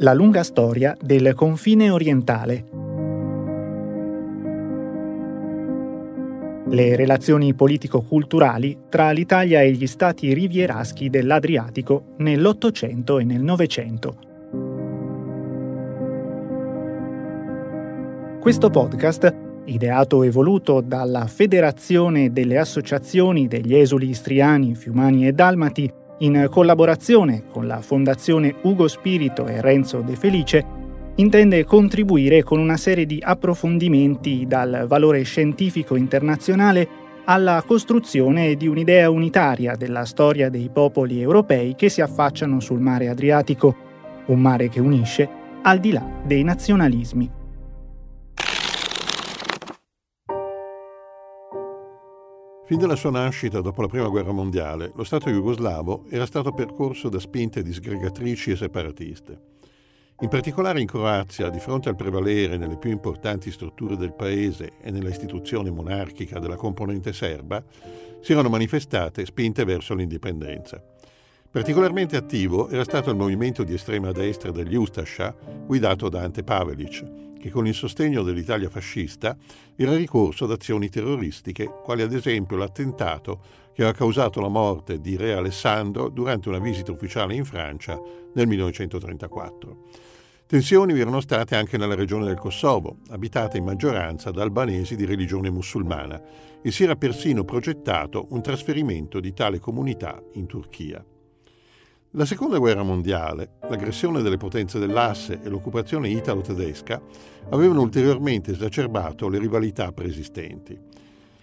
La lunga storia del confine orientale. Le relazioni politico-culturali tra l'Italia e gli stati rivieraschi dell'Adriatico nell'Ottocento e nel Novecento. Questo podcast, ideato e voluto dalla Federazione delle Associazioni degli Esuli Istriani, Fiumani e Dalmati, in collaborazione con la Fondazione Ugo Spirito e Renzo De Felice, intende contribuire con una serie di approfondimenti dal valore scientifico internazionale alla costruzione di un'idea unitaria della storia dei popoli europei che si affacciano sul mare Adriatico, un mare che unisce al di là dei nazionalismi. Fin dalla sua nascita dopo la Prima Guerra Mondiale, lo Stato jugoslavo era stato percorso da spinte disgregatrici e separatiste. In particolare in Croazia, di fronte al prevalere nelle più importanti strutture del paese e nella istituzione monarchica della componente serba, si erano manifestate spinte verso l'indipendenza. Particolarmente attivo era stato il movimento di estrema destra degli Ustascia, guidato da Ante Pavelic, che con il sostegno dell'Italia fascista era ricorso ad azioni terroristiche, quali ad esempio l'attentato che aveva causato la morte di Re Alessandro durante una visita ufficiale in Francia nel 1934. Tensioni vi erano state anche nella regione del Kosovo, abitata in maggioranza da albanesi di religione musulmana, e si era persino progettato un trasferimento di tale comunità in Turchia. La seconda guerra mondiale, l'aggressione delle potenze dell'asse e l'occupazione italo-tedesca avevano ulteriormente esacerbato le rivalità preesistenti.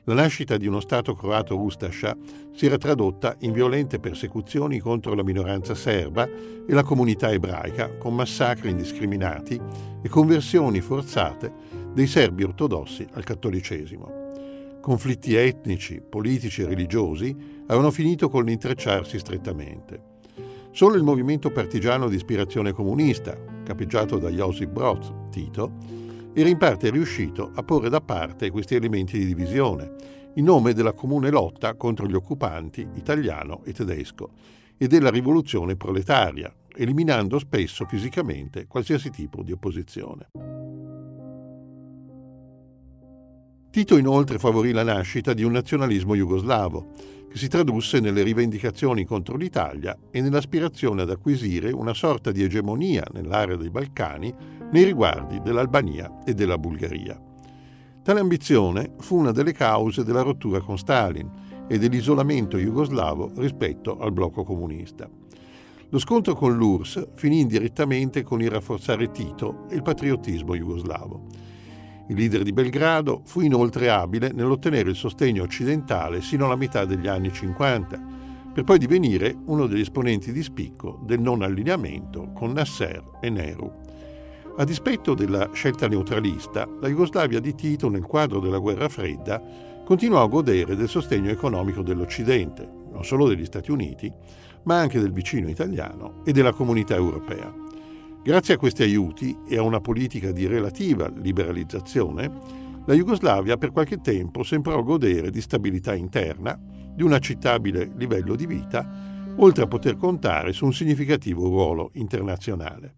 La nascita di uno Stato croato Ustascia si era tradotta in violente persecuzioni contro la minoranza serba e la comunità ebraica, con massacri indiscriminati e conversioni forzate dei serbi ortodossi al cattolicesimo. Conflitti etnici, politici e religiosi avevano finito con l'intrecciarsi strettamente. Solo il movimento partigiano di ispirazione comunista, capeggiato da Josip Broz, Tito, era in parte riuscito a porre da parte questi elementi di divisione, in nome della comune lotta contro gli occupanti italiano e tedesco e della rivoluzione proletaria, eliminando spesso fisicamente qualsiasi tipo di opposizione. Tito inoltre favorì la nascita di un nazionalismo jugoslavo, che si tradusse nelle rivendicazioni contro l'Italia e nell'aspirazione ad acquisire una sorta di egemonia nell'area dei Balcani nei riguardi dell'Albania e della Bulgaria. Tale ambizione fu una delle cause della rottura con Stalin e dell'isolamento jugoslavo rispetto al blocco comunista. Lo scontro con l'URSS finì indirettamente con il rafforzare Tito e il patriottismo jugoslavo. Il leader di Belgrado fu inoltre abile nell'ottenere il sostegno occidentale sino alla metà degli anni 50, per poi divenire uno degli esponenti di spicco del non allineamento con Nasser e Nehru. A dispetto della scelta neutralista, la Jugoslavia di Tito nel quadro della guerra fredda continuò a godere del sostegno economico dell'Occidente, non solo degli Stati Uniti, ma anche del vicino italiano e della comunità europea. Grazie a questi aiuti e a una politica di relativa liberalizzazione, la Jugoslavia per qualche tempo sembrò godere di stabilità interna, di un accettabile livello di vita, oltre a poter contare su un significativo ruolo internazionale.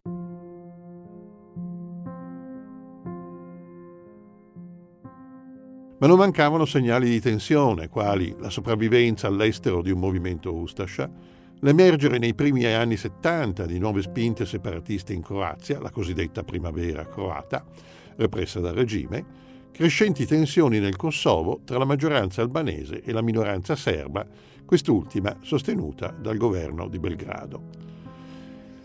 Ma non mancavano segnali di tensione, quali la sopravvivenza all'estero di un movimento Ustascia, L'emergere nei primi anni 70 di nuove spinte separatiste in Croazia, la cosiddetta primavera croata, repressa dal regime, crescenti tensioni nel Kosovo tra la maggioranza albanese e la minoranza serba, quest'ultima sostenuta dal governo di Belgrado.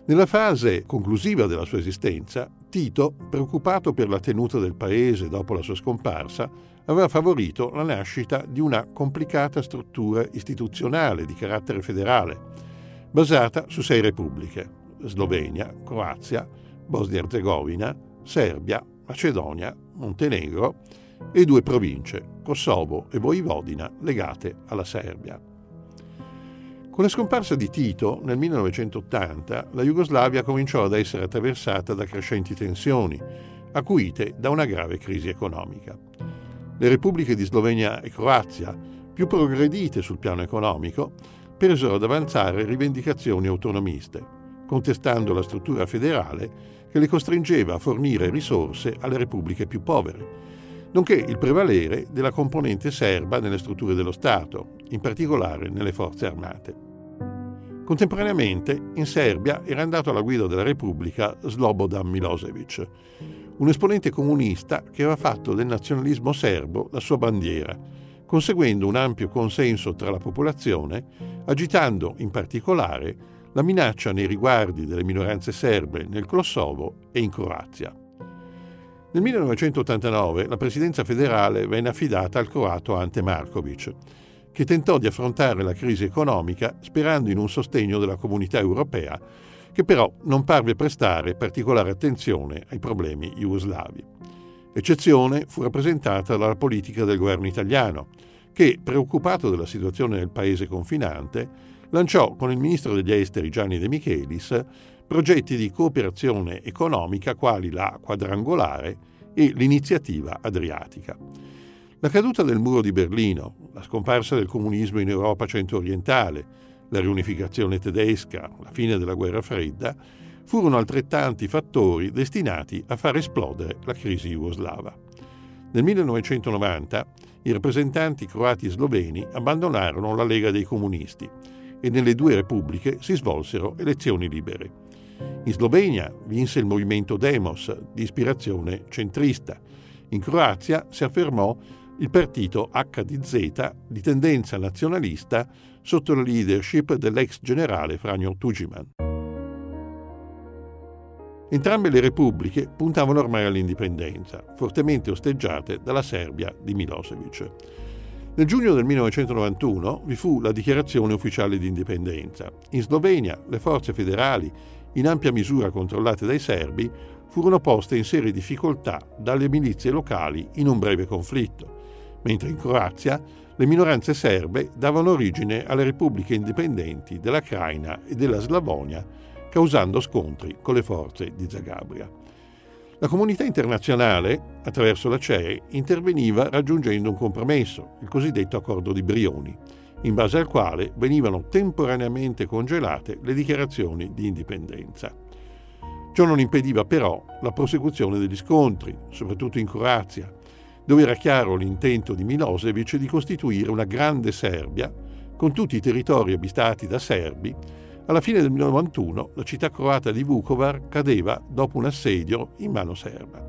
Nella fase conclusiva della sua esistenza, Tito, preoccupato per la tenuta del paese dopo la sua scomparsa, aveva favorito la nascita di una complicata struttura istituzionale di carattere federale, basata su sei repubbliche, Slovenia, Croazia, Bosnia-Herzegovina, Serbia, Macedonia, Montenegro e due province, Kosovo e Voivodina, legate alla Serbia. Con la scomparsa di Tito nel 1980, la Jugoslavia cominciò ad essere attraversata da crescenti tensioni, acuite da una grave crisi economica le repubbliche di Slovenia e Croazia, più progredite sul piano economico, presero ad avanzare rivendicazioni autonomiste, contestando la struttura federale che le costringeva a fornire risorse alle repubbliche più povere, nonché il prevalere della componente serba nelle strutture dello Stato, in particolare nelle forze armate. Contemporaneamente in Serbia era andato alla guida della Repubblica Slobodan Milosevic, un esponente comunista che aveva fatto del nazionalismo serbo la sua bandiera, conseguendo un ampio consenso tra la popolazione, agitando in particolare la minaccia nei riguardi delle minoranze serbe nel Kosovo e in Croazia. Nel 1989 la presidenza federale venne affidata al croato Ante Markovic, che tentò di affrontare la crisi economica sperando in un sostegno della comunità europea, che però non parve prestare particolare attenzione ai problemi jugoslavi. Eccezione fu rappresentata dalla politica del governo italiano, che, preoccupato della situazione del paese confinante, lanciò con il ministro degli esteri Gianni De Michelis progetti di cooperazione economica quali la quadrangolare e l'iniziativa adriatica. La caduta del muro di Berlino, la scomparsa del comunismo in Europa centro-orientale, la riunificazione tedesca, la fine della guerra fredda, furono altrettanti fattori destinati a far esplodere la crisi jugoslava. Nel 1990 i rappresentanti croati e sloveni abbandonarono la Lega dei Comunisti e nelle due repubbliche si svolsero elezioni libere. In Slovenia vinse il movimento Demos, di ispirazione centrista. In Croazia si affermò il partito HDZ di tendenza nazionalista sotto la leadership dell'ex generale Franjo Tuđman. Entrambe le repubbliche puntavano ormai all'indipendenza, fortemente osteggiate dalla Serbia di Milosevic. Nel giugno del 1991 vi fu la dichiarazione ufficiale di indipendenza. In Slovenia le forze federali in ampia misura controllate dai serbi, furono poste in serie difficoltà dalle milizie locali in un breve conflitto, mentre in Croazia le minoranze serbe davano origine alle repubbliche indipendenti della Craina e della Slavonia, causando scontri con le forze di Zagabria. La comunità internazionale, attraverso la CEE, interveniva raggiungendo un compromesso, il cosiddetto accordo di Brioni, in base al quale venivano temporaneamente congelate le dichiarazioni di indipendenza. Ciò non impediva però la prosecuzione degli scontri, soprattutto in Croazia, dove era chiaro l'intento di Milosevic di costituire una grande Serbia con tutti i territori abitati da serbi. Alla fine del 1991 la città croata di Vukovar cadeva dopo un assedio in mano serba.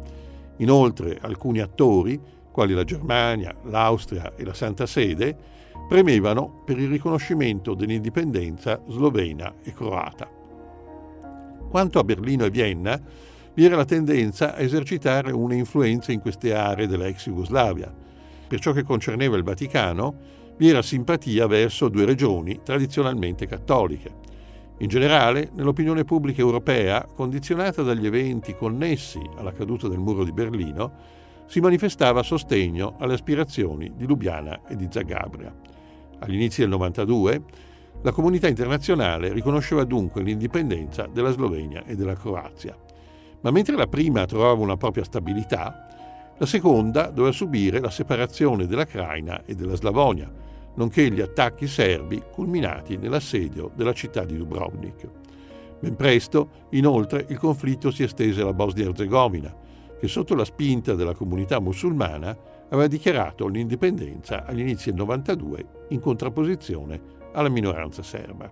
Inoltre alcuni attori, quali la Germania, l'Austria e la Santa Sede, premevano per il riconoscimento dell'indipendenza slovena e croata. Quanto a Berlino e Vienna, vi era la tendenza a esercitare una influenza in queste aree della ex Jugoslavia. Per ciò che concerneva il Vaticano, vi era simpatia verso due regioni tradizionalmente cattoliche. In generale, nell'opinione pubblica europea, condizionata dagli eventi connessi alla caduta del muro di Berlino, si manifestava sostegno alle aspirazioni di Lubiana e di Zagabria. Agli inizi del 92, la comunità internazionale riconosceva dunque l'indipendenza della Slovenia e della Croazia. Ma mentre la prima trovava una propria stabilità, la seconda doveva subire la separazione della Craina e della Slavonia, nonché gli attacchi serbi culminati nell'assedio della città di Dubrovnik. Ben presto, inoltre, il conflitto si estese alla Bosnia-Herzegovina, che sotto la spinta della comunità musulmana aveva dichiarato l'indipendenza agli inizi del 92 in contrapposizione alla minoranza serba.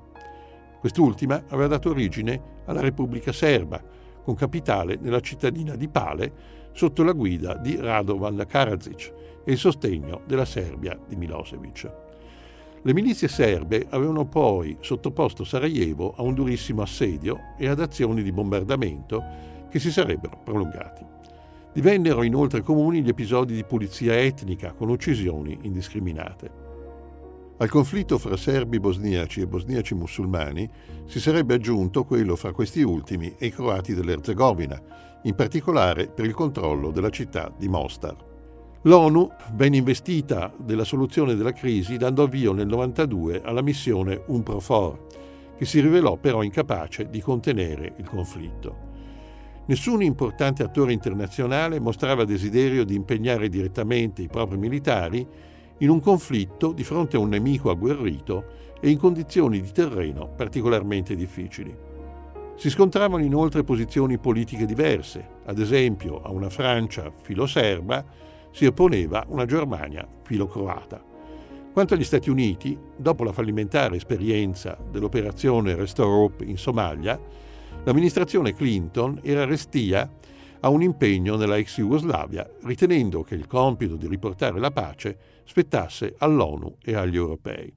Quest'ultima aveva dato origine alla Repubblica Serba, con capitale nella cittadina di Pale, sotto la guida di Radovan Karadzic e il sostegno della Serbia di Milosevic. Le milizie serbe avevano poi sottoposto Sarajevo a un durissimo assedio e ad azioni di bombardamento che si sarebbero prolungati. Divennero inoltre comuni gli episodi di pulizia etnica con uccisioni indiscriminate. Al conflitto fra serbi bosniaci e bosniaci musulmani si sarebbe aggiunto quello fra questi ultimi e i croati dell'Erzegovina, in particolare per il controllo della città di Mostar. L'ONU venne investita della soluzione della crisi dando avvio nel 1992 alla missione UNPROFOR, che si rivelò però incapace di contenere il conflitto. Nessun importante attore internazionale mostrava desiderio di impegnare direttamente i propri militari in un conflitto di fronte a un nemico agguerrito e in condizioni di terreno particolarmente difficili. Si scontravano inoltre posizioni politiche diverse, ad esempio a una Francia filo-serba si opponeva una Germania filo-croata. Quanto agli Stati Uniti, dopo la fallimentare esperienza dell'operazione Restore Hope in Somalia, l'amministrazione Clinton era restia a un impegno nella ex Jugoslavia, ritenendo che il compito di riportare la pace spettasse all'ONU e agli europei.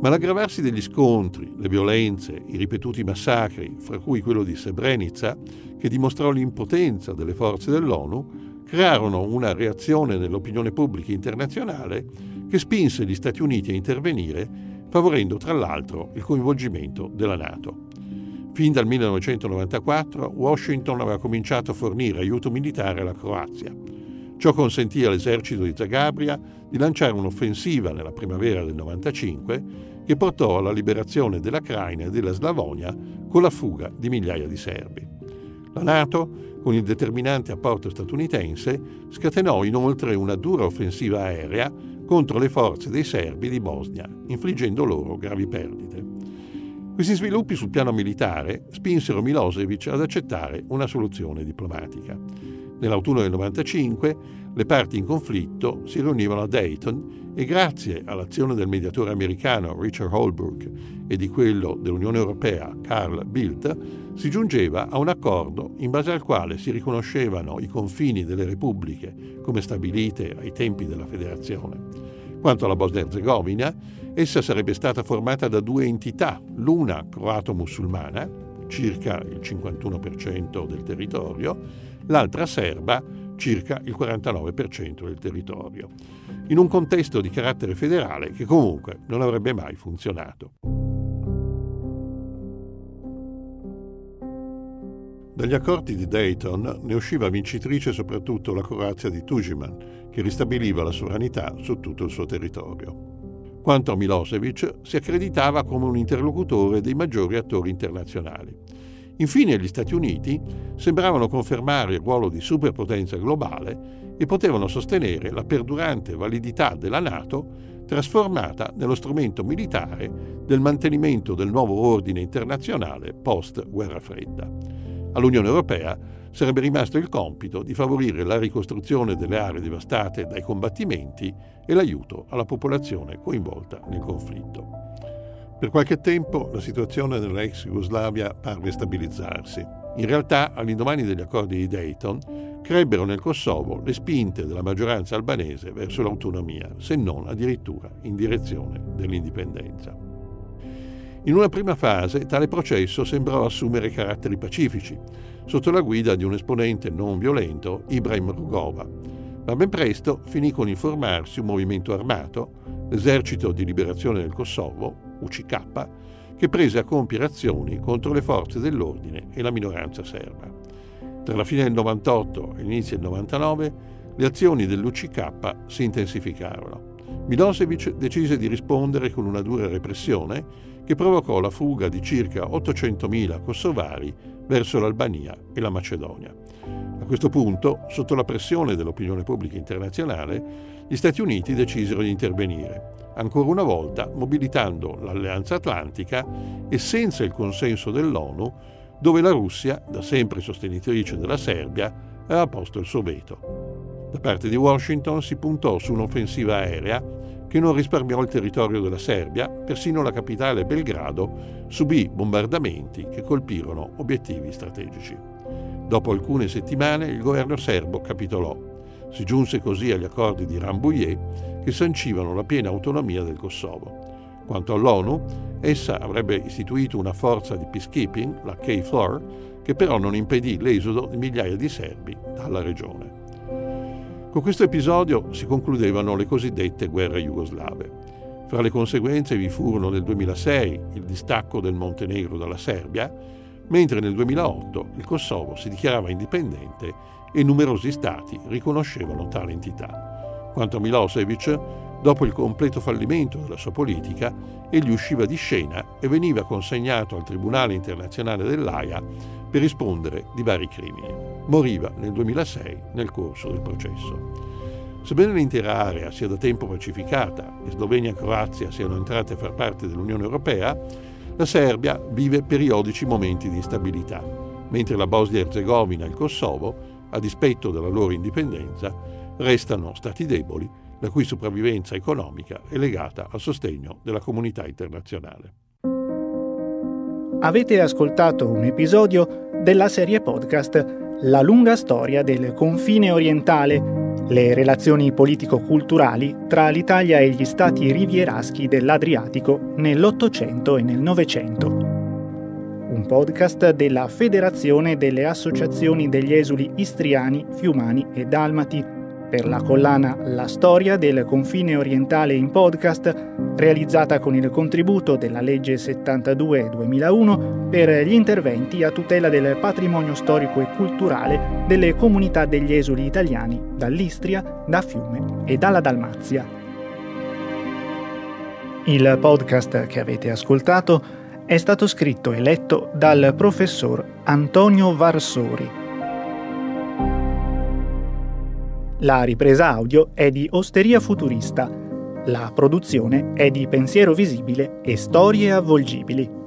Ma l'aggravarsi degli scontri, le violenze, i ripetuti massacri, fra cui quello di Srebrenica, che dimostrò l'impotenza delle forze dell'ONU, crearono una reazione nell'opinione pubblica internazionale che spinse gli Stati Uniti a intervenire, favorendo tra l'altro il coinvolgimento della Nato. Fin dal 1994 Washington aveva cominciato a fornire aiuto militare alla Croazia. Ciò consentì all'esercito di Zagabria di lanciare un'offensiva nella primavera del 95 che portò alla liberazione della Craina e della Slavonia con la fuga di migliaia di serbi. La Nato, con il determinante apporto statunitense, scatenò inoltre una dura offensiva aerea contro le forze dei serbi di Bosnia, infliggendo loro gravi perdite. Questi sviluppi sul piano militare spinsero Milosevic ad accettare una soluzione diplomatica. Nell'autunno del 95 le parti in conflitto si riunivano a Dayton e grazie all'azione del mediatore americano Richard Holbrooke e di quello dell'Unione Europea Carl Bildt si giungeva a un accordo in base al quale si riconoscevano i confini delle repubbliche come stabilite ai tempi della federazione. Quanto alla Bosnia-Herzegovina, essa sarebbe stata formata da due entità, l'una croato-musulmana, circa il 51% del territorio, l'altra serba, circa il 49% del territorio, in un contesto di carattere federale che comunque non avrebbe mai funzionato. Dagli accordi di Dayton ne usciva vincitrice soprattutto la Croazia di Tujiman, che ristabiliva la sovranità su tutto il suo territorio. Quanto a Milosevic, si accreditava come un interlocutore dei maggiori attori internazionali Infine gli Stati Uniti sembravano confermare il ruolo di superpotenza globale e potevano sostenere la perdurante validità della Nato trasformata nello strumento militare del mantenimento del nuovo ordine internazionale post-guerra fredda. All'Unione Europea sarebbe rimasto il compito di favorire la ricostruzione delle aree devastate dai combattimenti e l'aiuto alla popolazione coinvolta nel conflitto. Per qualche tempo la situazione nell'ex Jugoslavia parve stabilizzarsi. In realtà, all'indomani degli accordi di Dayton, crebbero nel Kosovo le spinte della maggioranza albanese verso l'autonomia, se non addirittura in direzione dell'indipendenza. In una prima fase tale processo sembrò assumere caratteri pacifici, sotto la guida di un esponente non violento, Ibrahim Rugova, ma ben presto finì con informarsi un movimento armato, l'esercito di liberazione del Kosovo, UCK, che prese a compiere azioni contro le forze dell'ordine e la minoranza serba. Tra la fine del 98 e l'inizio del 99 le azioni dell'UCK si intensificarono. Milosevic decise di rispondere con una dura repressione che provocò la fuga di circa 800.000 kosovari verso l'Albania e la Macedonia. A questo punto, sotto la pressione dell'opinione pubblica internazionale, gli Stati Uniti decisero di intervenire ancora una volta mobilitando l'Alleanza Atlantica e senza il consenso dell'ONU, dove la Russia, da sempre sostenitrice della Serbia, aveva posto il suo veto. Da parte di Washington si puntò su un'offensiva aerea che non risparmiò il territorio della Serbia, persino la capitale Belgrado subì bombardamenti che colpirono obiettivi strategici. Dopo alcune settimane il governo serbo capitolò. Si giunse così agli accordi di Rambouillet che sancivano la piena autonomia del Kosovo. Quanto all'ONU, essa avrebbe istituito una forza di peacekeeping, la K4, che però non impedì l'esodo di migliaia di serbi dalla regione. Con questo episodio si concludevano le cosiddette guerre jugoslave. Fra le conseguenze vi furono nel 2006 il distacco del Montenegro dalla Serbia, mentre nel 2008 il Kosovo si dichiarava indipendente e numerosi stati riconoscevano tale entità. Quanto a Milosevic, dopo il completo fallimento della sua politica, egli usciva di scena e veniva consegnato al Tribunale internazionale dell'AIA per rispondere di vari crimini. Moriva nel 2006 nel corso del processo. Sebbene l'intera area sia da tempo pacificata e Slovenia e Croazia siano entrate a far parte dell'Unione Europea, La Serbia vive periodici momenti di instabilità, mentre la Bosnia-Herzegovina e il Kosovo, a dispetto della loro indipendenza, restano stati deboli, la cui sopravvivenza economica è legata al sostegno della comunità internazionale. Avete ascoltato un episodio della serie podcast La lunga storia del confine orientale, le relazioni politico-culturali tra l'Italia e gli stati rivieraschi dell'Adriatico nell'Ottocento e nel Novecento. Un podcast della Federazione delle Associazioni degli Esuli Istriani, Fiumani e Dalmati per la collana La storia del confine orientale in podcast, realizzata con il contributo della legge 72-2001 per gli interventi a tutela del patrimonio storico e culturale delle comunità degli esuli italiani dall'Istria, da Fiume e dalla Dalmazia. Il podcast che avete ascoltato è stato scritto e letto dal professor Antonio Varsori La ripresa audio è di Osteria Futurista. La produzione è di Pensiero Visibile e Storie Avvolgibili.